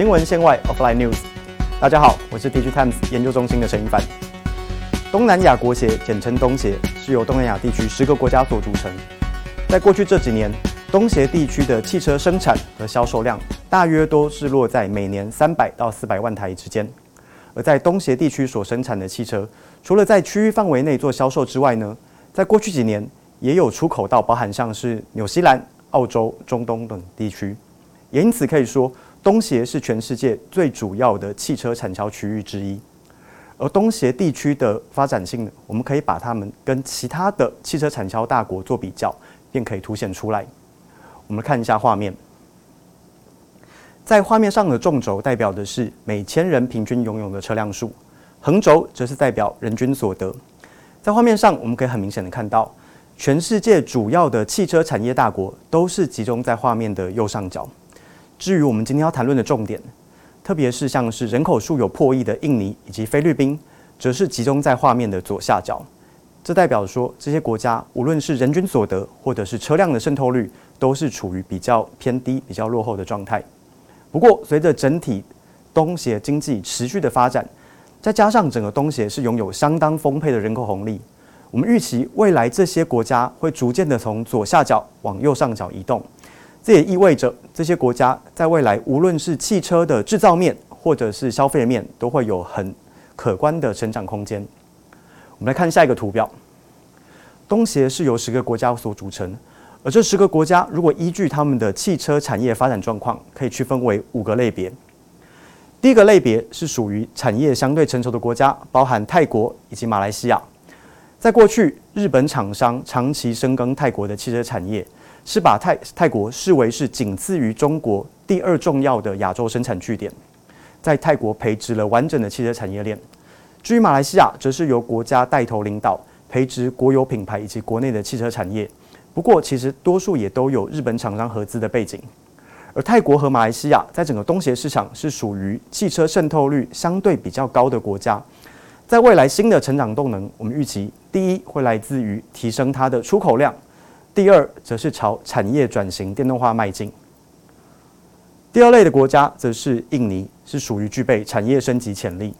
新闻线外 （Offline News），大家好，我是 DG Times 研究中心的陈一凡。东南亚国协，简称东协，是由东南亚地区十个国家所组成。在过去这几年，东协地区的汽车生产和销售量大约都是落在每年三百到四百万台之间。而在东协地区所生产的汽车，除了在区域范围内做销售之外呢，在过去几年也有出口到包含像是纽西兰、澳洲、中东等地区。也因此可以说，东协是全世界最主要的汽车产销区域之一。而东协地区的发展性，我们可以把它们跟其他的汽车产销大国做比较，便可以凸显出来。我们看一下画面，在画面上的纵轴代表的是每千人平均拥有的车辆数，横轴则是代表人均所得。在画面上，我们可以很明显的看到，全世界主要的汽车产业大国都是集中在画面的右上角。至于我们今天要谈论的重点，特别是像是人口数有破亿的印尼以及菲律宾，则是集中在画面的左下角。这代表说，这些国家无论是人均所得或者是车辆的渗透率，都是处于比较偏低、比较落后的状态。不过，随着整体东协经济持续的发展，再加上整个东协是拥有相当丰沛的人口红利，我们预期未来这些国家会逐渐的从左下角往右上角移动。这也意味着，这些国家在未来，无论是汽车的制造面，或者是消费面，都会有很可观的成长空间。我们来看下一个图表。东协是由十个国家所组成，而这十个国家如果依据他们的汽车产业发展状况，可以区分为五个类别。第一个类别是属于产业相对成熟的国家，包含泰国以及马来西亚。在过去，日本厂商长期深耕泰国的汽车产业。是把泰泰国视为是仅次于中国第二重要的亚洲生产据点，在泰国培植了完整的汽车产业链。至于马来西亚，则是由国家带头领导培植国有品牌以及国内的汽车产业。不过，其实多数也都有日本厂商合资的背景。而泰国和马来西亚在整个东协市场是属于汽车渗透率相对比较高的国家。在未来新的成长动能，我们预期第一会来自于提升它的出口量。第二，则是朝产业转型电动化迈进。第二类的国家，则是印尼，是属于具备产业升级潜力。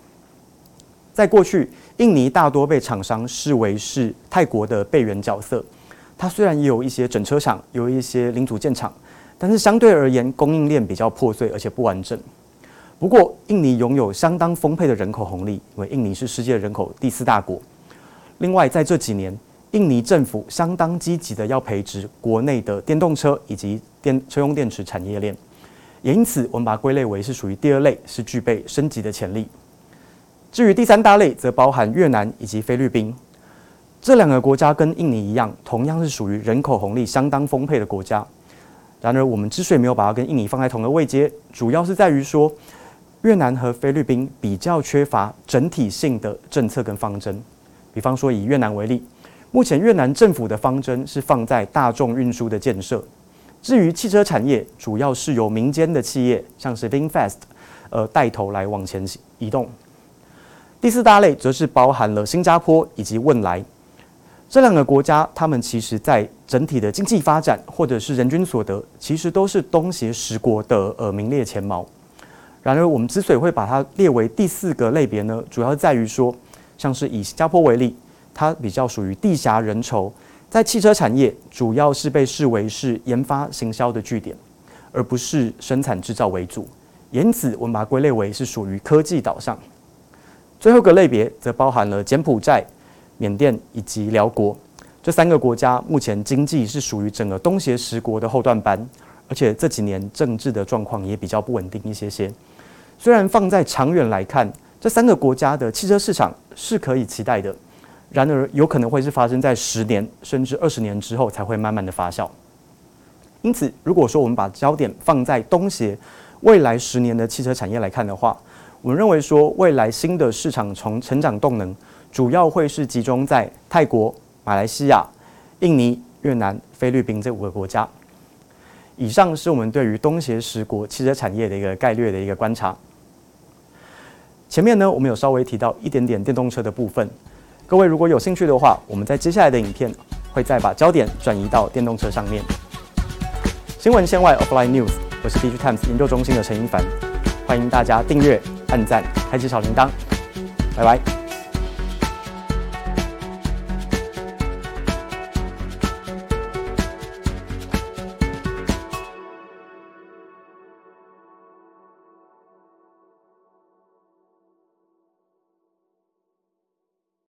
在过去，印尼大多被厂商视为是泰国的备援角色。它虽然也有一些整车厂，有一些零组件厂，但是相对而言，供应链比较破碎而且不完整。不过，印尼拥有相当丰沛的人口红利，因为印尼是世界人口第四大国。另外，在这几年，印尼政府相当积极的要培植国内的电动车以及电车用电池产业链，也因此我们把它归类为是属于第二类，是具备升级的潜力。至于第三大类，则包含越南以及菲律宾这两个国家，跟印尼一样，同样是属于人口红利相当丰沛的国家。然而，我们之所以没有把它跟印尼放在同个位阶，主要是在于说，越南和菲律宾比较缺乏整体性的政策跟方针。比方说，以越南为例。目前越南政府的方针是放在大众运输的建设，至于汽车产业，主要是由民间的企业，像是 VinFast，呃带头来往前移动。第四大类则是包含了新加坡以及汶莱这两个国家，他们其实在整体的经济发展或者是人均所得，其实都是东协十国的呃名列前茅。然而，我们之所以会把它列为第四个类别呢，主要在于说，像是以新加坡为例。它比较属于地狭人稠，在汽车产业主要是被视为是研发行销的据点，而不是生产制造为主。因此，我们把它归类为是属于科技岛上。最后个类别则包含了柬埔寨、缅甸以及辽国这三个国家，目前经济是属于整个东协十国的后段班，而且这几年政治的状况也比较不稳定一些些。虽然放在长远来看，这三个国家的汽车市场是可以期待的。然而，有可能会是发生在十年甚至二十年之后才会慢慢的发酵。因此，如果说我们把焦点放在东协未来十年的汽车产业来看的话，我们认为说未来新的市场从成长动能主要会是集中在泰国、马来西亚、印尼、越南、菲律宾这五个国家。以上是我们对于东协十国汽车产业的一个概略的一个观察。前面呢，我们有稍微提到一点点电动车的部分。各位如果有兴趣的话，我们在接下来的影片会再把焦点转移到电动车上面。新闻线外 Offline News，我是 DG Times 研究中心的陈一凡，欢迎大家订阅、按赞、开启小铃铛。拜拜。